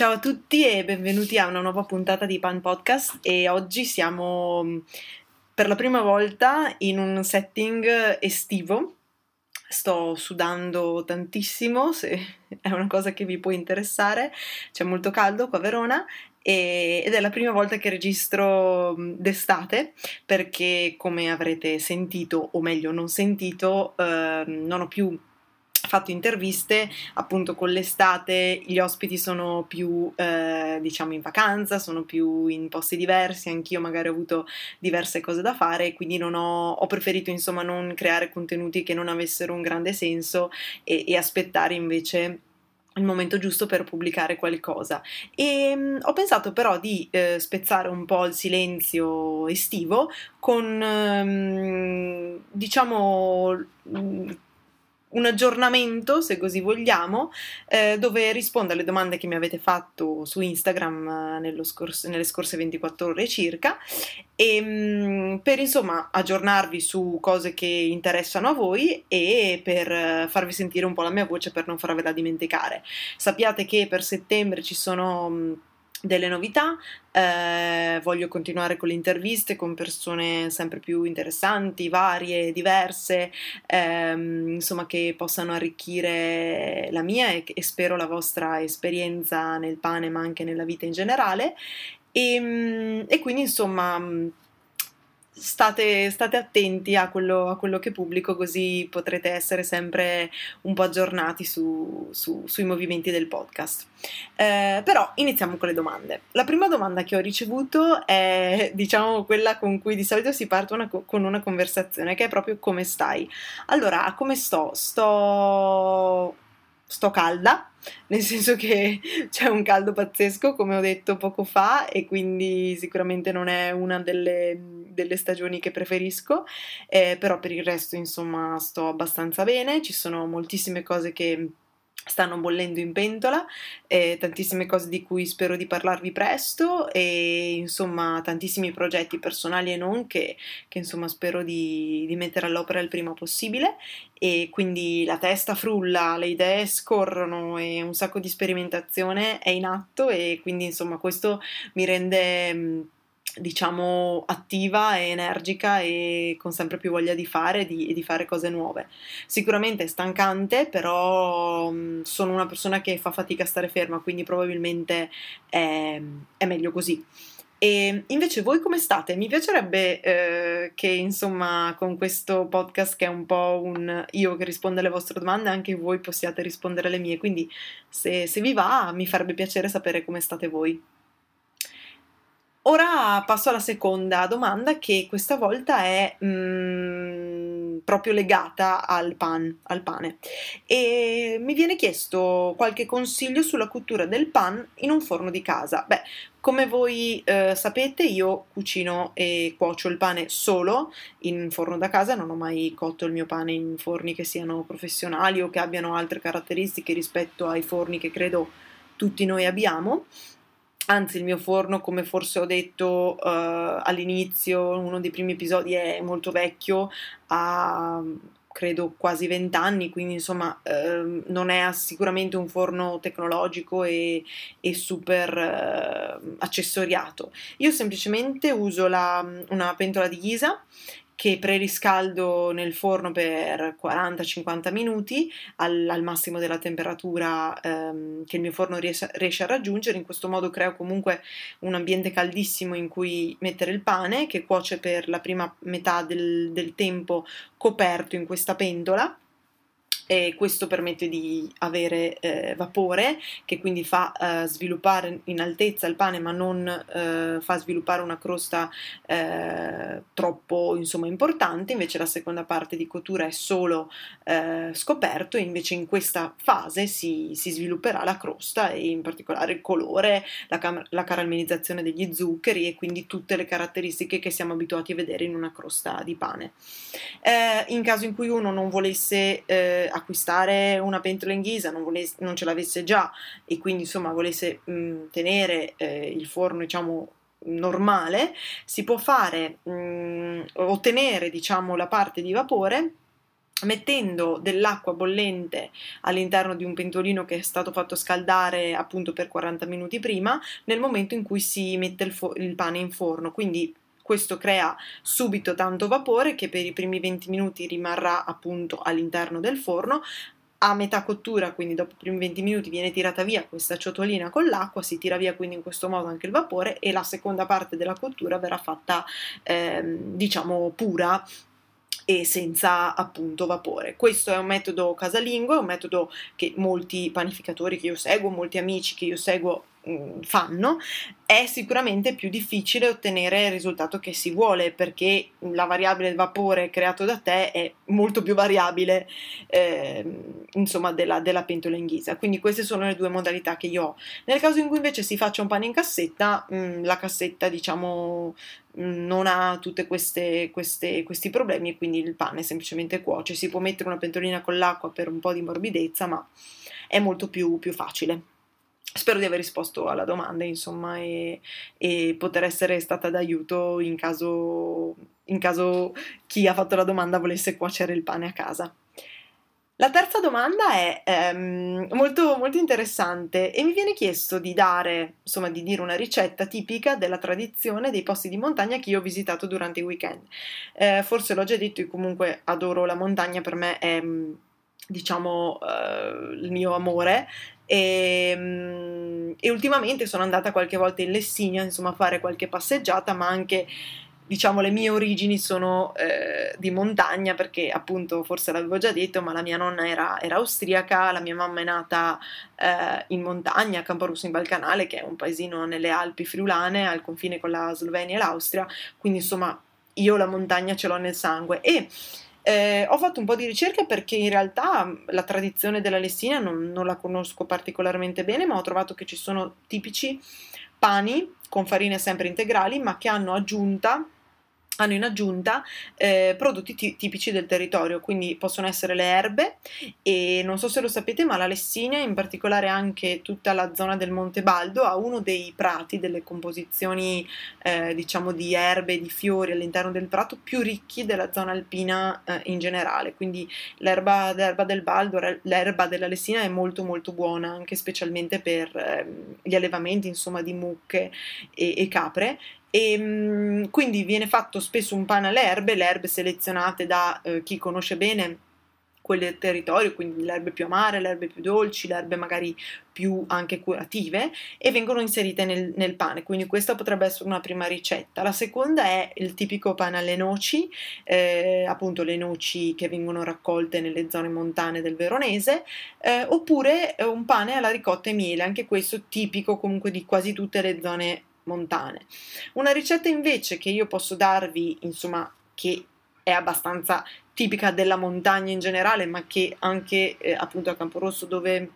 Ciao a tutti e benvenuti a una nuova puntata di Pan Podcast e oggi siamo mm, per la prima volta in un setting estivo. Sto sudando tantissimo, se è una cosa che vi può interessare, c'è molto caldo qua a Verona e, ed è la prima volta che registro mm, d'estate perché come avrete sentito o meglio non sentito eh, non ho più fatto interviste appunto con l'estate gli ospiti sono più eh, diciamo in vacanza sono più in posti diversi anch'io magari ho avuto diverse cose da fare quindi non ho, ho preferito insomma non creare contenuti che non avessero un grande senso e, e aspettare invece il momento giusto per pubblicare qualcosa. E mh, mm, ho pensato però di eh, spezzare un po' il silenzio estivo con ehm, diciamo mh, un aggiornamento, se così vogliamo, eh, dove rispondo alle domande che mi avete fatto su Instagram eh, scorso, nelle scorse 24 ore circa e mh, mm, per insomma aggiornarvi su cose che interessano a voi e per eh, farvi sentire un po' la mia voce per non farvela dimenticare. Sappiate che per settembre ci sono mh, delle novità, eh, voglio continuare con le interviste con persone sempre più interessanti, varie, diverse, ehm, insomma che possano arricchire la mia e, e, spero la vostra esperienza nel pane ma anche nella vita in generale. E, ehm, e quindi insomma state, state attenti a quello, a quello, che pubblico così potrete essere sempre un po' aggiornati su, su, sui movimenti del podcast. Eh, però iniziamo con le domande. La prima domanda che ho ricevuto è diciamo quella con cui di solito si parte una, con una conversazione che è proprio come stai. Allora, come sto? Sto sto calda, nel senso che c'è un caldo pazzesco, come ho detto poco fa, e quindi sicuramente non è una delle, delle stagioni che preferisco, eh, però per il resto, insomma, sto abbastanza bene, ci sono moltissime cose che stanno bollendo in pentola, eh, tantissime cose di cui spero di parlarvi presto e insomma tantissimi progetti personali e non che, che insomma spero di, di, mettere all'opera il prima possibile. E quindi la testa frulla, le idee scorrono e un sacco di sperimentazione è in atto e quindi insomma questo mi rende diciamo attiva e energica e con sempre più voglia di fare e di, di, fare cose nuove. Sicuramente è stancante, però mh, sono una persona che fa fatica a stare ferma, quindi probabilmente è, è meglio così. E invece voi come state? Mi piacerebbe eh, che insomma con questo podcast che è un po' un io che rispondo alle vostre domande anche voi possiate rispondere alle mie, quindi se, se vi va mi farebbe piacere sapere come state voi. Ora passo alla seconda domanda che questa volta è mm, proprio legata al, pan, al pane. E mi viene chiesto qualche consiglio sulla cottura del pan in un forno di casa. Beh, come voi eh, sapete io cucino e cuocio il pane solo in forno da casa, non ho mai cotto il mio pane in forni che siano professionali o che abbiano altre caratteristiche rispetto ai forni che credo tutti noi abbiamo anzi il mio forno come forse ho detto uh, all'inizio uno dei primi episodi è molto vecchio ha credo quasi vent'anni quindi insomma uh, non è sicuramente un forno tecnologico e, e super uh, accessoriato. Io semplicemente uso la, una pentola di ghisa che preriscaldo nel forno per 40-50 minuti al, al, massimo della temperatura ehm, che il mio forno riesce, riesce, a raggiungere. In questo modo creo comunque un ambiente caldissimo in cui mettere il pane che cuoce per la prima metà del, del tempo coperto in questa pentola e questo permette di avere eh, vapore che quindi fa eh, sviluppare in altezza il pane ma non eh, fa sviluppare una crosta eh, troppo insomma importante. Invece la seconda parte di cottura è solo eh, scoperto e invece in questa fase si, si, svilupperà la crosta e in particolare il colore la, cam- la caramellizzazione degli zuccheri e quindi tutte le caratteristiche che siamo abituati a vedere in una crosta di pane. Eh, in caso in cui uno non volesse acquistare una pentola in ghisa, non, volesse, non ce l'avesse già e quindi insomma volesse mh, tenere eh, il forno diciamo normale, si può fare mh, ottenere diciamo la parte di vapore mettendo dell'acqua bollente all'interno di un pentolino che è stato fatto scaldare appunto per 40 minuti prima nel momento in cui si mette il, fo- il pane in forno. Quindi questo crea subito tanto vapore che per i primi 20 minuti rimarrà appunto all'interno del forno. A metà cottura, quindi dopo i primi 20 minuti, viene tirata via questa ciotolina con l'acqua, si tira via quindi in questo modo anche il vapore e la seconda parte della cottura verrà fatta ehm, diciamo pura e senza appunto vapore. Questo è un metodo casalingo, è un metodo che molti panificatori che io seguo, molti amici che io seguo fanno, è sicuramente più difficile ottenere il risultato che si vuole perché la variabile vapore creato da te è molto più variabile eh, insomma della, della, pentola in ghisa. Quindi queste sono le due modalità che io ho. Nel caso in cui invece si faccia un pane in cassetta, mh, mm, la cassetta diciamo mm, non ha tutti questi problemi e quindi il pane semplicemente cuoce. Si può mettere una pentolina con l'acqua per un po' di morbidezza, ma è molto più, più facile. Spero di aver risposto alla domanda, insomma, e, e poter essere stata d'aiuto in caso, in caso chi ha fatto la domanda volesse cuocere il pane a casa. La terza domanda è ehm, molto, molto, interessante e mi viene chiesto di dare, insomma, di dire una ricetta tipica della tradizione dei posti di montagna che io ho visitato durante i weekend. Eh, forse l'ho già detto, io comunque adoro la montagna, per me è diciamo eh, il mio amore. E, ehm, e, ultimamente sono andata qualche volta in Lessinia insomma a fare qualche passeggiata ma anche diciamo le mie origini sono eh, di montagna perché appunto forse l'avevo già detto ma la mia nonna era, era austriaca la mia mamma è nata eh, in montagna a Camporusso in Balcanale che è un paesino nelle Alpi friulane al confine con la Slovenia e l'Austria. Quindi insomma io la montagna ce l'ho nel sangue. E eh, ho fatto un po' di ricerca perché in realtà mm, la tradizione della Lessina non, non la conosco particolarmente bene, ma ho trovato che ci sono tipici pani con farine sempre integrali, ma che hanno aggiunta hanno in aggiunta eh, prodotti t- tipici del territorio, quindi possono essere le erbe e non so se lo sapete, ma la Lessinia, in particolare anche tutta la zona del Monte Baldo, ha uno dei prati, delle composizioni eh, diciamo di erbe e di fiori all'interno del prato più ricchi della zona alpina eh, in generale, quindi l'erba, l'erba, del Baldo, l'erba della Lessinia è molto molto buona, anche specialmente per ehm, gli allevamenti insomma di mucche e, e capre e ehm, quindi viene fatto spesso un pane alle erbe, le erbe selezionate da eh, chi conosce bene quel territorio, quindi le erbe più amare, le erbe più dolci, le erbe magari più anche curative e vengono inserite nel, nel, pane, quindi questa potrebbe essere una prima ricetta. La seconda è il tipico pane alle noci, eh, appunto le noci che vengono raccolte nelle zone montane del Veronese, eh, oppure un pane alla ricotta e miele, anche questo tipico comunque di quasi tutte le zone montane. Una ricetta invece che io posso darvi, insomma, che è abbastanza tipica della montagna in generale, ma che anche eh, appunto a Camporosso dove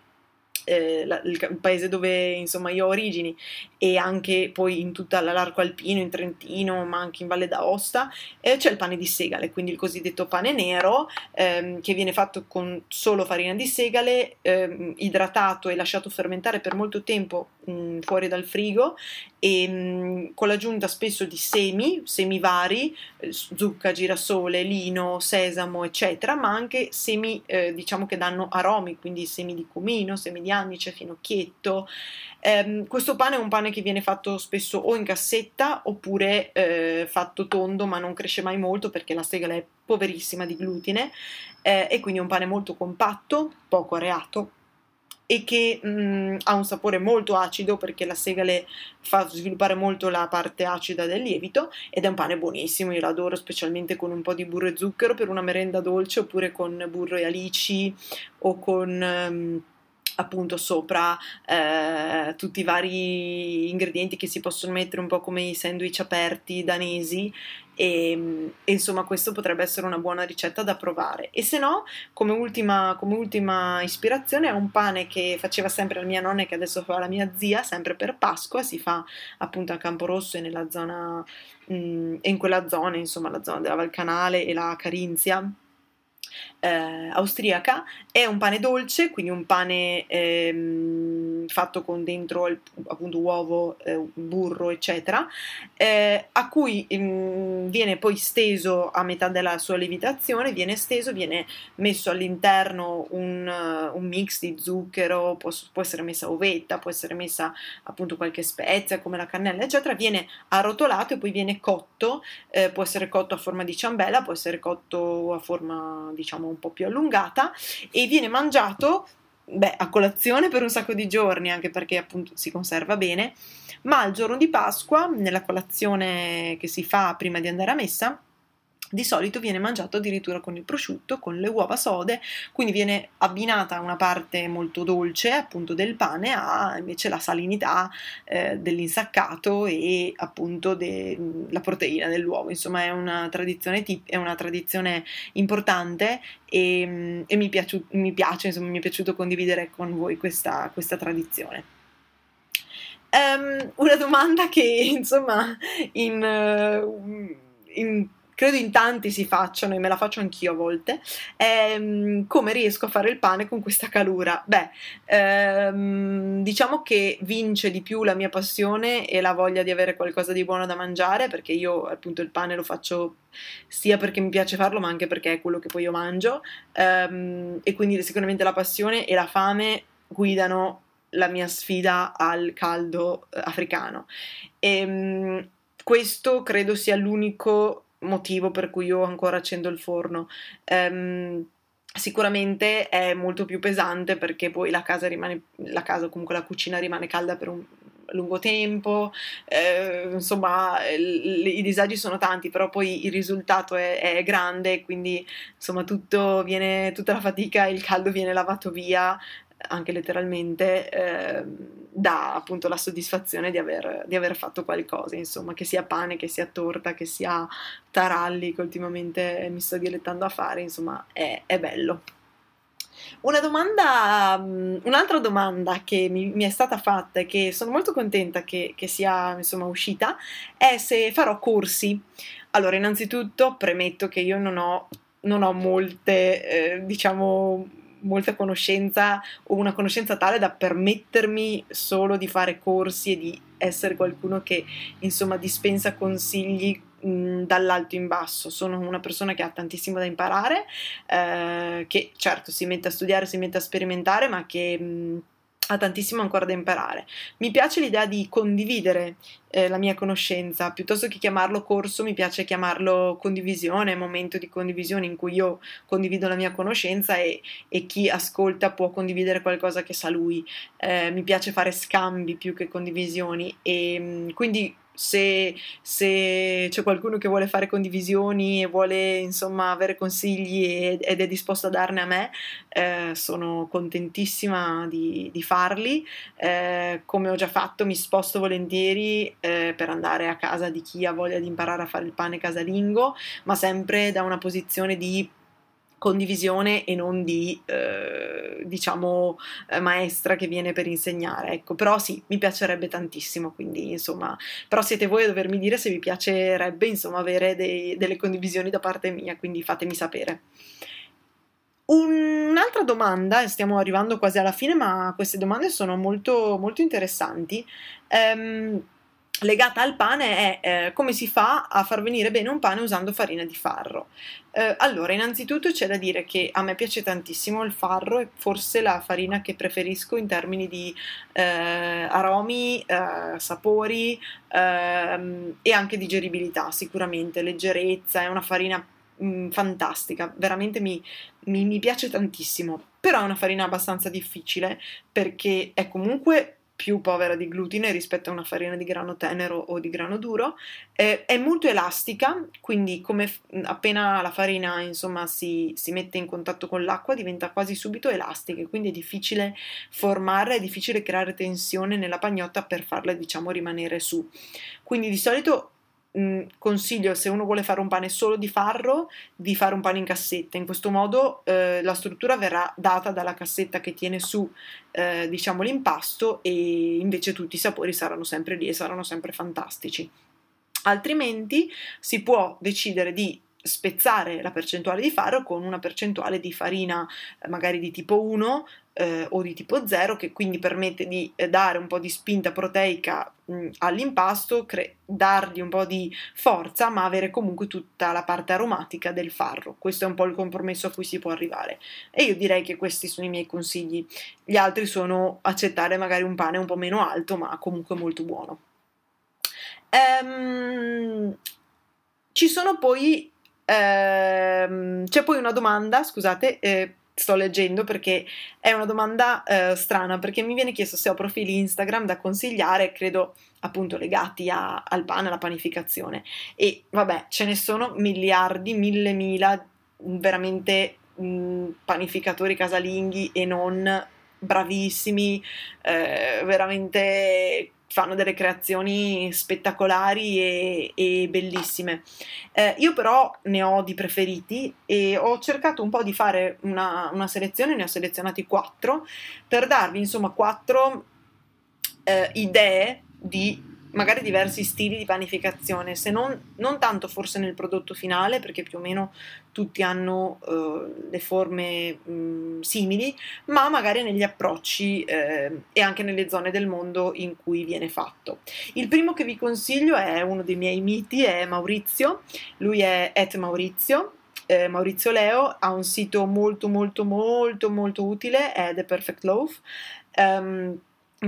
eh, la, il, il, paese dove insomma io ho origini e anche poi in tutta l'arco alpino, in Trentino, ma anche in Valle d'Aosta, eh, c'è il pane di segale, quindi il cosiddetto pane nero ehm, che viene fatto con solo farina di segale, ehm, idratato e lasciato fermentare per molto tempo mh, fuori dal frigo e mh, con l'aggiunta spesso di semi, semi vari, eh, zucca, girasole, lino, sesamo, eccetera, ma anche semi eh, diciamo che danno aromi, quindi semi di cumino, semi di anice, finocchietto. Eh, questo pane è un pane che viene fatto spesso o in cassetta oppure eh, fatto tondo, ma non cresce mai molto perché la segala è poverissima di glutine eh, e quindi è un pane molto compatto, poco areato e che mh, mm, ha un sapore molto acido perché la segale fa sviluppare molto la parte acida del lievito ed è un pane buonissimo, io lo adoro specialmente con un po' di burro e zucchero per una merenda dolce oppure con burro e alici o con... Um, appunto sopra eh, tutti i vari ingredienti che si possono mettere un po' come i sandwich aperti danesi. E, e, insomma questo potrebbe essere una buona ricetta da provare. E se no come ultima, come ultima ispirazione è un pane che faceva sempre la mia nonna e che adesso fa la mia zia sempre per Pasqua. Si fa appunto a Camporosso e nella zona mh, in quella zona insomma la zona della Valcanale e la Carinzia eh, austriaca, è un pane dolce, quindi un pane ehm, fatto con dentro il, appunto uovo, eh, burro, eccetera, eh, a cui mh, mm, viene poi steso a metà della sua lievitazione, viene steso, viene messo all'interno un, uh, un mix di zucchero, può, può, essere messa uvetta, può essere messa appunto qualche spezia come la cannella, eccetera, viene arrotolato e poi viene cotto, eh, può essere cotto a forma di ciambella, può essere cotto a forma diciamo un po' più allungata e viene mangiato beh, a colazione per un sacco di giorni, anche perché appunto si conserva bene, ma il giorno di Pasqua, nella colazione che si fa prima di andare a messa, di solito viene mangiato addirittura con il prosciutto, con le uova sode, quindi viene abbinata una parte molto dolce appunto del pane a invece la salinità eh, dell'insaccato e appunto la proteina dell'uovo. Insomma è una tradizione, tip- è una tradizione importante e, e mi, piaciu- mi, piace, insomma mi è piaciuto condividere con voi questa, questa tradizione. Um, una domanda che insomma in, uh, in credo in tanti si facciano e me la faccio anch'io a volte, è mm, come riesco a fare il pane con questa calura. Beh, ehm, diciamo che vince di più la mia passione e la voglia di avere qualcosa di buono da mangiare, perché io appunto il pane lo faccio sia perché mi piace farlo, ma anche perché è quello che poi io mangio, ehm, e quindi sicuramente la passione e la fame guidano la mia sfida al caldo eh, africano. E, ehm, questo credo sia l'unico motivo per cui io ancora accendo il forno. Um, sicuramente è molto più pesante perché poi la casa rimane, la casa comunque la cucina rimane calda per un lungo tempo, eh, insomma l- i disagi sono tanti, però poi il risultato è, è grande, quindi insomma viene, tutta la fatica, il caldo viene lavato via, anche letteralmente, eh, dà appunto la soddisfazione di aver, di aver, fatto qualcosa, insomma, che sia pane, che sia torta, che sia taralli, che ultimamente mi sto dilettando a fare, insomma, è, è bello. Una domanda, mm, un'altra domanda che mi, mi, è stata fatta e che sono molto contenta che, che sia insomma, uscita è se farò corsi. Allora, innanzitutto premetto che io non ho, non ho molte, eh, diciamo, molta conoscenza o una conoscenza tale da permettermi solo di fare corsi e di essere qualcuno che insomma dispensa consigli dall'alto in basso. Sono una persona che ha tantissimo da imparare, eh, che certo si mette a studiare, si mette a sperimentare, ma che mh, ha tantissimo ancora da imparare. Mi piace l'idea di condividere eh, la mia conoscenza, piuttosto che chiamarlo corso, mi piace chiamarlo condivisione, momento di condivisione in cui io condivido la mia conoscenza e, e chi ascolta può condividere qualcosa che sa lui. Eh, mi piace fare scambi più che condivisioni e mm, quindi se, se, c'è qualcuno che vuole fare condivisioni e vuole insomma avere consigli ed, è disposto a darne a me, eh, sono contentissima di, di farli. Eh, come ho già fatto, mi sposto volentieri eh, per andare a casa di chi ha voglia di imparare a fare il pane casalingo, ma sempre da una posizione di condivisione e non di eh, diciamo eh, maestra che viene per insegnare ecco però sì mi piacerebbe tantissimo quindi insomma però siete voi a dovermi dire se vi piacerebbe insomma avere dei, delle condivisioni da parte mia quindi fatemi sapere Un'altra domanda, stiamo arrivando quasi alla fine, ma queste domande sono molto, molto interessanti. Um, legata al pane è eh, come si fa a far venire bene un pane usando farina di farro. Eh, allora, innanzitutto c'è da dire che a me piace tantissimo il farro, è forse la farina che preferisco in termini di eh, aromi, eh, sapori ehm, e anche digeribilità, sicuramente, leggerezza, è una farina mh, mm, fantastica, veramente mi, mi, mi piace tantissimo, però è una farina abbastanza difficile perché è comunque più povera di glutine rispetto a una farina di grano tenero o di grano duro, eh, è molto elastica, quindi come f- appena la farina insomma si, si, mette in contatto con l'acqua diventa quasi subito elastica, quindi è difficile formarla, è difficile creare tensione nella pagnotta per farla diciamo rimanere su. Quindi di solito consiglio se uno vuole fare un pane solo di farro di fare un pane in cassetta. In questo modo eh, la struttura verrà data dalla cassetta che tiene su eh, diciamo l'impasto e invece tutti i sapori saranno sempre lì e saranno sempre fantastici. Altrimenti si può decidere di spezzare la percentuale di farro con una percentuale di farina eh, magari di tipo 1 eh, o di tipo 0 che quindi permette di eh, dare un po' di spinta proteica mh, all'impasto, cre- dargli un po' di forza ma avere comunque tutta la parte aromatica del farro. Questo è un po' il compromesso a cui si può arrivare e io direi che questi sono i miei consigli. Gli altri sono accettare magari un pane un po' meno alto ma comunque molto buono. Ehm, ci sono poi Ehm, c'è poi una domanda, scusate, eh, sto leggendo perché è una domanda eh, strana, perché mi viene chiesto se ho profili Instagram da consigliare, credo appunto legati a, al pane, alla panificazione. E vabbè, ce ne sono miliardi, mille mila, veramente mh, panificatori casalinghi e non bravissimi, eh, veramente fanno delle creazioni spettacolari e, e bellissime. Eh, io però ne ho di preferiti e ho cercato un po' di fare una, una selezione, ne ho selezionati quattro per darvi insomma quattro eh, idee di magari diversi stili di panificazione, se non, non, tanto forse nel prodotto finale, perché più o meno tutti hanno uh, le forme mh, simili, ma magari negli approcci eh, e anche nelle zone del mondo in cui viene fatto. Il primo che vi consiglio è uno dei miei miti, è Maurizio, lui è et Maurizio, eh, Maurizio Leo ha un sito molto molto molto molto utile, è The Perfect Loaf. Um,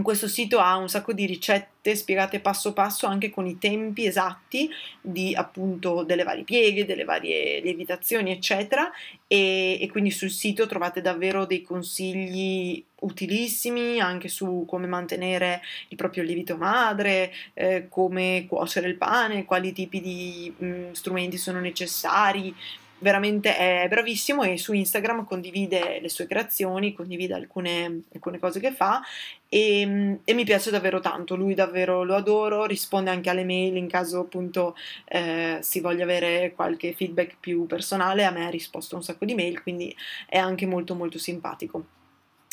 questo sito ha un sacco di ricette spiegate passo passo anche con i tempi esatti di appunto delle varie pieghe, delle varie lievitazioni eccetera. E, e quindi sul sito trovate davvero dei consigli utilissimi anche su come mantenere il proprio lievito madre, eh, come cuocere il pane, quali tipi di mh, strumenti sono necessari veramente è bravissimo e su Instagram condivide le sue creazioni, condivide alcune, alcune cose che fa e, e, mi piace davvero tanto, lui davvero lo adoro, risponde anche alle mail in caso appunto eh, si voglia avere qualche feedback più personale, a me ha risposto un sacco di mail, quindi è anche molto molto simpatico.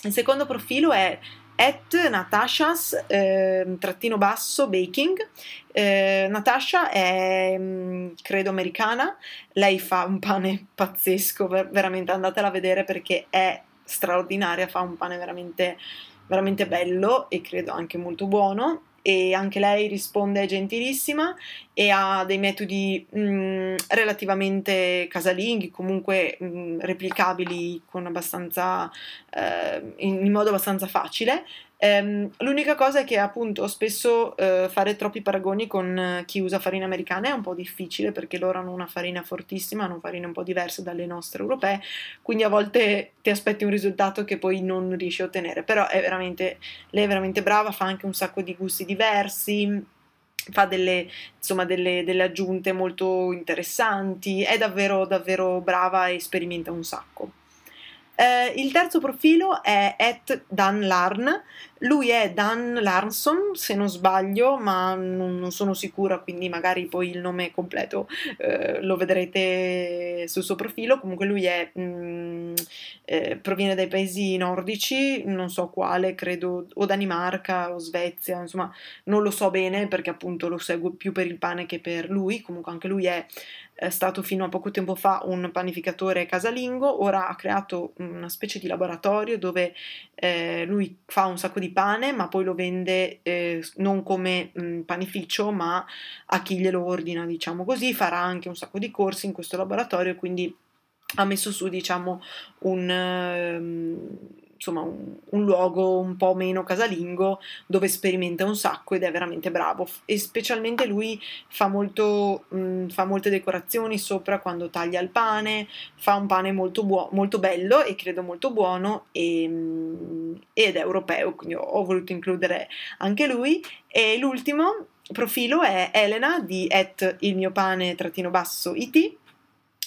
Il secondo profilo è at Natashas eh, trattino basso baking. Eh, Natasha è mm, credo americana, lei fa un pane pazzesco, veramente andatela a vedere perché è straordinaria, fa un pane veramente, veramente bello e credo anche molto buono e anche lei risponde gentilissima e ha dei metodi mh, mm, relativamente casalinghi, comunque mh, mm, replicabili eh, in, in, modo abbastanza facile. Um, l'unica cosa è che appunto spesso uh, fare troppi paragoni con chi usa farina americana è un po' difficile perché loro hanno una farina fortissima, hanno farine un po' diverse dalle nostre europee, quindi a volte ti aspetti un risultato che poi non riesci a ottenere, però è veramente, lei è veramente brava, fa anche un sacco di gusti diversi, fa delle, insomma, delle, delle, aggiunte molto interessanti, è davvero, davvero brava e sperimenta un sacco. Eh, il terzo profilo è at Dan Larn, lui è Dan Larson se non sbaglio, ma non, non sono sicura, quindi magari poi il nome completo eh, lo vedrete sul suo profilo. Comunque lui è, mh, mm, eh, proviene dai paesi nordici, non so quale, credo o Danimarca o Svezia, insomma non lo so bene perché appunto lo seguo più per il pane che per lui, comunque anche lui è è stato fino a poco tempo fa un panificatore casalingo, ora ha creato una specie di laboratorio dove eh, lui fa un sacco di pane, ma poi lo vende eh, non come mh, panificio, ma a chi glielo ordina, diciamo così, farà anche un sacco di corsi in questo laboratorio, quindi ha messo su, diciamo, un... Um, insomma un, un, luogo un po' meno casalingo dove sperimenta un sacco ed è veramente bravo. E specialmente lui fa, molto, mh, mm, fa molte decorazioni sopra quando taglia il pane, fa un pane molto, buo- molto bello e credo molto buono e, mh, mm, ed è europeo, quindi ho, ho voluto includere anche lui. E l'ultimo profilo è Elena di at il mio pane trattino basso it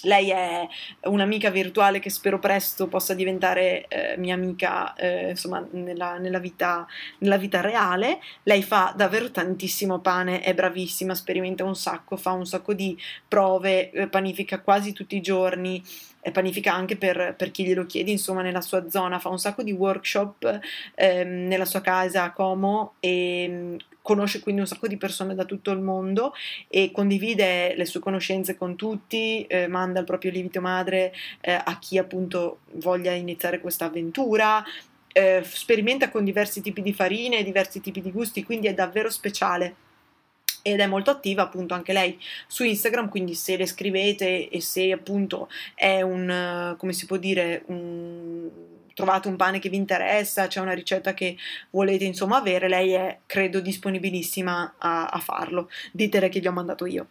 lei è un'amica virtuale che spero presto possa diventare eh, mia amica eh, insomma nella, nella, vita, nella, vita, reale. Lei fa davvero tantissimo pane, è bravissima, sperimenta un sacco, fa un sacco di prove, eh, panifica quasi tutti i giorni, panifica anche per, per, chi glielo chiede, insomma, nella sua zona, fa un sacco di workshop ehm, nella sua casa a Como e mm, conosce quindi un sacco di persone da tutto il mondo e condivide le sue conoscenze con tutti, eh, manda il proprio lievito madre eh, a chi appunto voglia iniziare questa avventura. Eh, sperimenta con diversi tipi di farine, diversi tipi di gusti, quindi è davvero speciale ed è molto attiva appunto anche lei su Instagram, quindi se le scrivete e se appunto è un, come si può dire, un trovate un pane che vi interessa, c'è una ricetta che volete insomma avere, lei è credo disponibilissima a, a farlo. Ditele che gli ho mandato io.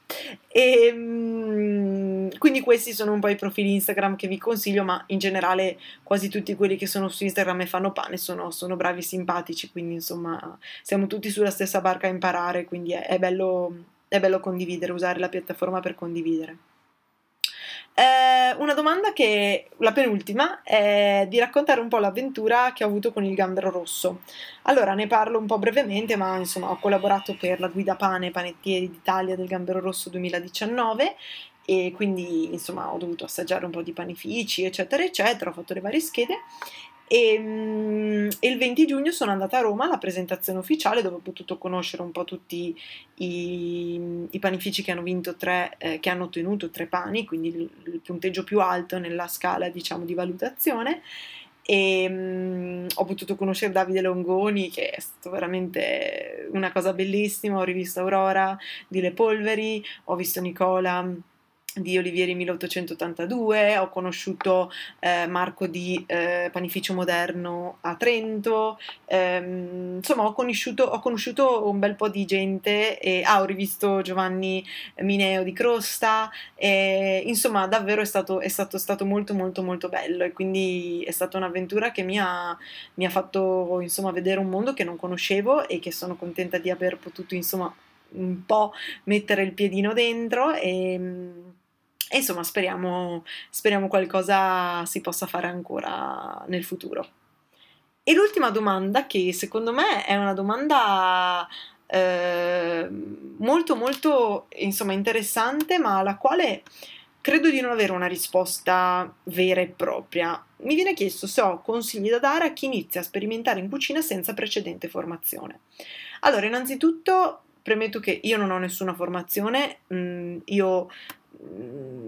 E, ehm, quindi questi sono un po' i profili Instagram che vi consiglio, ma in generale quasi tutti quelli che sono su Instagram e fanno pane sono, sono bravi e simpatici, quindi insomma siamo tutti sulla stessa barca a imparare, quindi è, è, bello, è bello condividere, usare la piattaforma per condividere. Eh, una domanda che, la penultima, è di raccontare un po' l'avventura che ho avuto con il gambero rosso. Allora, ne parlo un po' brevemente, ma insomma ho collaborato per la guida pane panettieri d'Italia del gambero rosso 2019 e quindi insomma ho dovuto assaggiare un po' di panifici, eccetera, eccetera, ho fatto le varie schede e, um, il 20 giugno sono andata a Roma alla presentazione ufficiale dove ho potuto conoscere un po' tutti i, i panifici che hanno vinto tre, eh, che hanno ottenuto tre pani, quindi il, il punteggio più alto nella scala diciamo di valutazione. E um, ho potuto conoscere Davide Longoni che è stato veramente una cosa bellissima, ho rivisto Aurora di Le Polveri, ho visto Nicola di Olivieri 1882, ho conosciuto eh, Marco di eh, Panificio Moderno a Trento, ehm, insomma ho conosciuto, ho conosciuto, un bel po' di gente, e, ah, ho rivisto Giovanni Mineo di Crosta, e, insomma davvero è stato, è stato, stato, molto molto molto bello e quindi è stata un'avventura che mi ha, mi ha fatto insomma vedere un mondo che non conoscevo e che sono contenta di aver potuto insomma un po' mettere il piedino dentro e e insomma, speriamo, speriamo qualcosa si possa fare ancora nel futuro. E l'ultima domanda, che secondo me è una domanda eh, molto molto insomma, interessante, ma alla quale credo di non avere una risposta vera e propria. Mi viene chiesto se ho consigli da dare a chi inizia a sperimentare in cucina senza precedente formazione. Allora, innanzitutto premetto che io non ho nessuna formazione, mm, io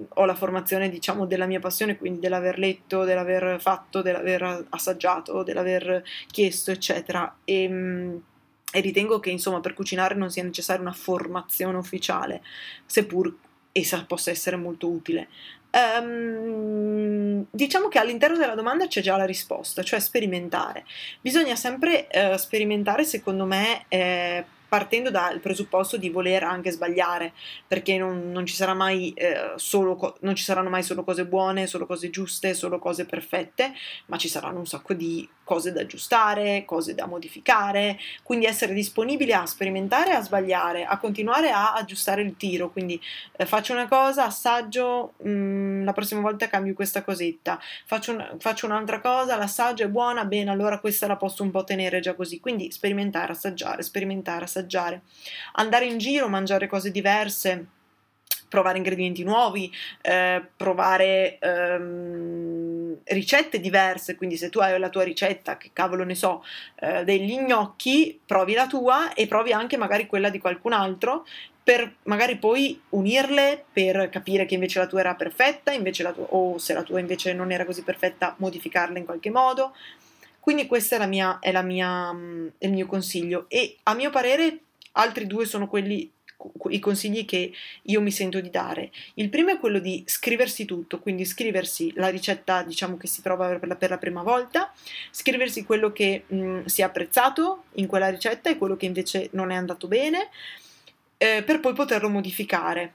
ho la formazione, diciamo, della mia passione, quindi dell'aver letto, dell'aver fatto, dell'aver assaggiato, dell'aver chiesto, eccetera. E, e ritengo che, insomma, per cucinare non sia necessaria una formazione ufficiale, seppur essa possa essere molto utile. Um, diciamo che all'interno della domanda c'è già la risposta, cioè sperimentare. Bisogna sempre uh, sperimentare, secondo me, eh, partendo dal presupposto di voler anche sbagliare, perché non, non, ci, mai, eh, solo, non ci saranno mai solo cose buone, solo cose giuste, solo cose perfette, ma ci saranno un sacco di cose da aggiustare, cose da modificare, quindi essere disponibili a sperimentare, a sbagliare, a continuare a aggiustare il tiro, quindi eh, faccio una cosa, assaggio, mh, mm, la prossima volta cambio questa cosetta, faccio, un, faccio un'altra cosa, l'assaggio è buona, bene, allora questa la posso un po' tenere già così, quindi sperimentare, assaggiare, sperimentare, assaggiare, andare in giro, mangiare cose diverse provare ingredienti nuovi, eh, provare ehm, ricette diverse, quindi se tu hai la tua ricetta, che cavolo ne so, eh, degli gnocchi, provi la tua e provi anche magari quella di qualcun altro per magari poi unirle per capire che invece la tua era perfetta, tua, o se la tua invece non era così perfetta, modificarla in qualche modo. Quindi questo è, la mia, è, la mia, mm, il mio consiglio e a mio parere altri due sono quelli i consigli che io mi sento di dare. Il primo è quello di scriversi tutto, quindi scriversi la ricetta, diciamo che si prova per la, per la prima volta, scriversi quello che mh, si è apprezzato in quella ricetta e quello che invece non è andato bene, eh, per poi poterlo modificare.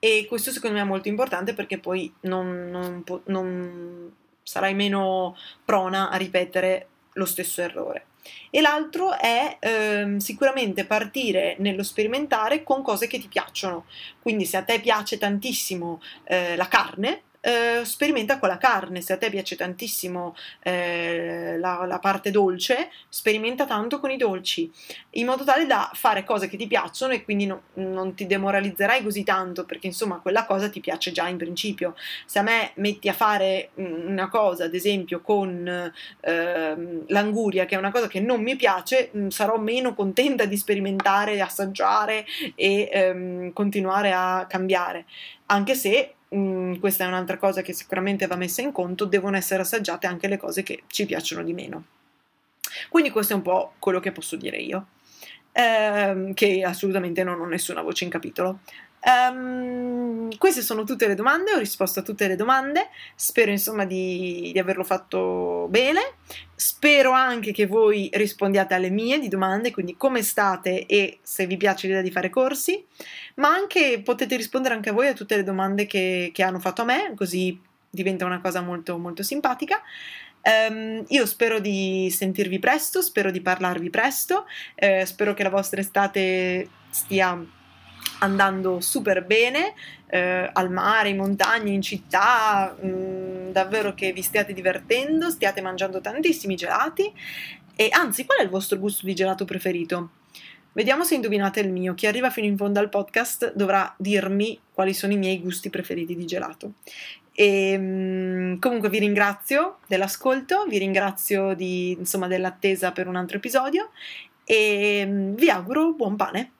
E questo secondo me è molto importante perché poi non, non, non sarai meno prona a ripetere lo stesso errore e l'altro è ehm, sicuramente partire nello sperimentare con cose che ti piacciono. Quindi se a te piace tantissimo eh, la carne, eh, sperimenta con la carne, se a te piace tantissimo eh, la, la, parte dolce, sperimenta tanto con i dolci, in modo tale da fare cose che ti piacciono e quindi no, non ti demoralizzerai così tanto, perché insomma quella cosa ti piace già in principio. Se a me metti a fare mm, una cosa, ad esempio con ehm, l'anguria, che è una cosa che non mi piace, mm, sarò meno contenta di sperimentare, assaggiare e ehm, continuare a cambiare. Anche se mh, mm, questa è un'altra cosa che sicuramente va messa in conto, devono essere assaggiate anche le cose che ci piacciono di meno. Quindi questo è un po' quello che posso dire io, ehm, che assolutamente non ho nessuna voce in capitolo. Um, queste sono tutte le domande, ho risposto a tutte le domande, spero insomma di, di, averlo fatto bene, spero anche che voi rispondiate alle mie di domande, quindi come state e se vi piace l'idea di fare corsi, ma anche potete rispondere anche a voi a tutte le domande che, che hanno fatto a me, così diventa una cosa molto molto simpatica. Um, io spero di sentirvi presto, spero di parlarvi presto, eh, spero che la vostra estate stia andando super bene eh, al mare, in montagna, in città, mh, mm, davvero che vi stiate divertendo, stiate mangiando tantissimi gelati e anzi qual è il vostro gusto di gelato preferito? Vediamo se indovinate il mio. Chi arriva fino in fondo al podcast dovrà dirmi quali sono i miei gusti preferiti di gelato. E, mh, comunque vi ringrazio dell'ascolto, vi ringrazio di, insomma, dell'attesa per un altro episodio e mh, vi auguro buon pane.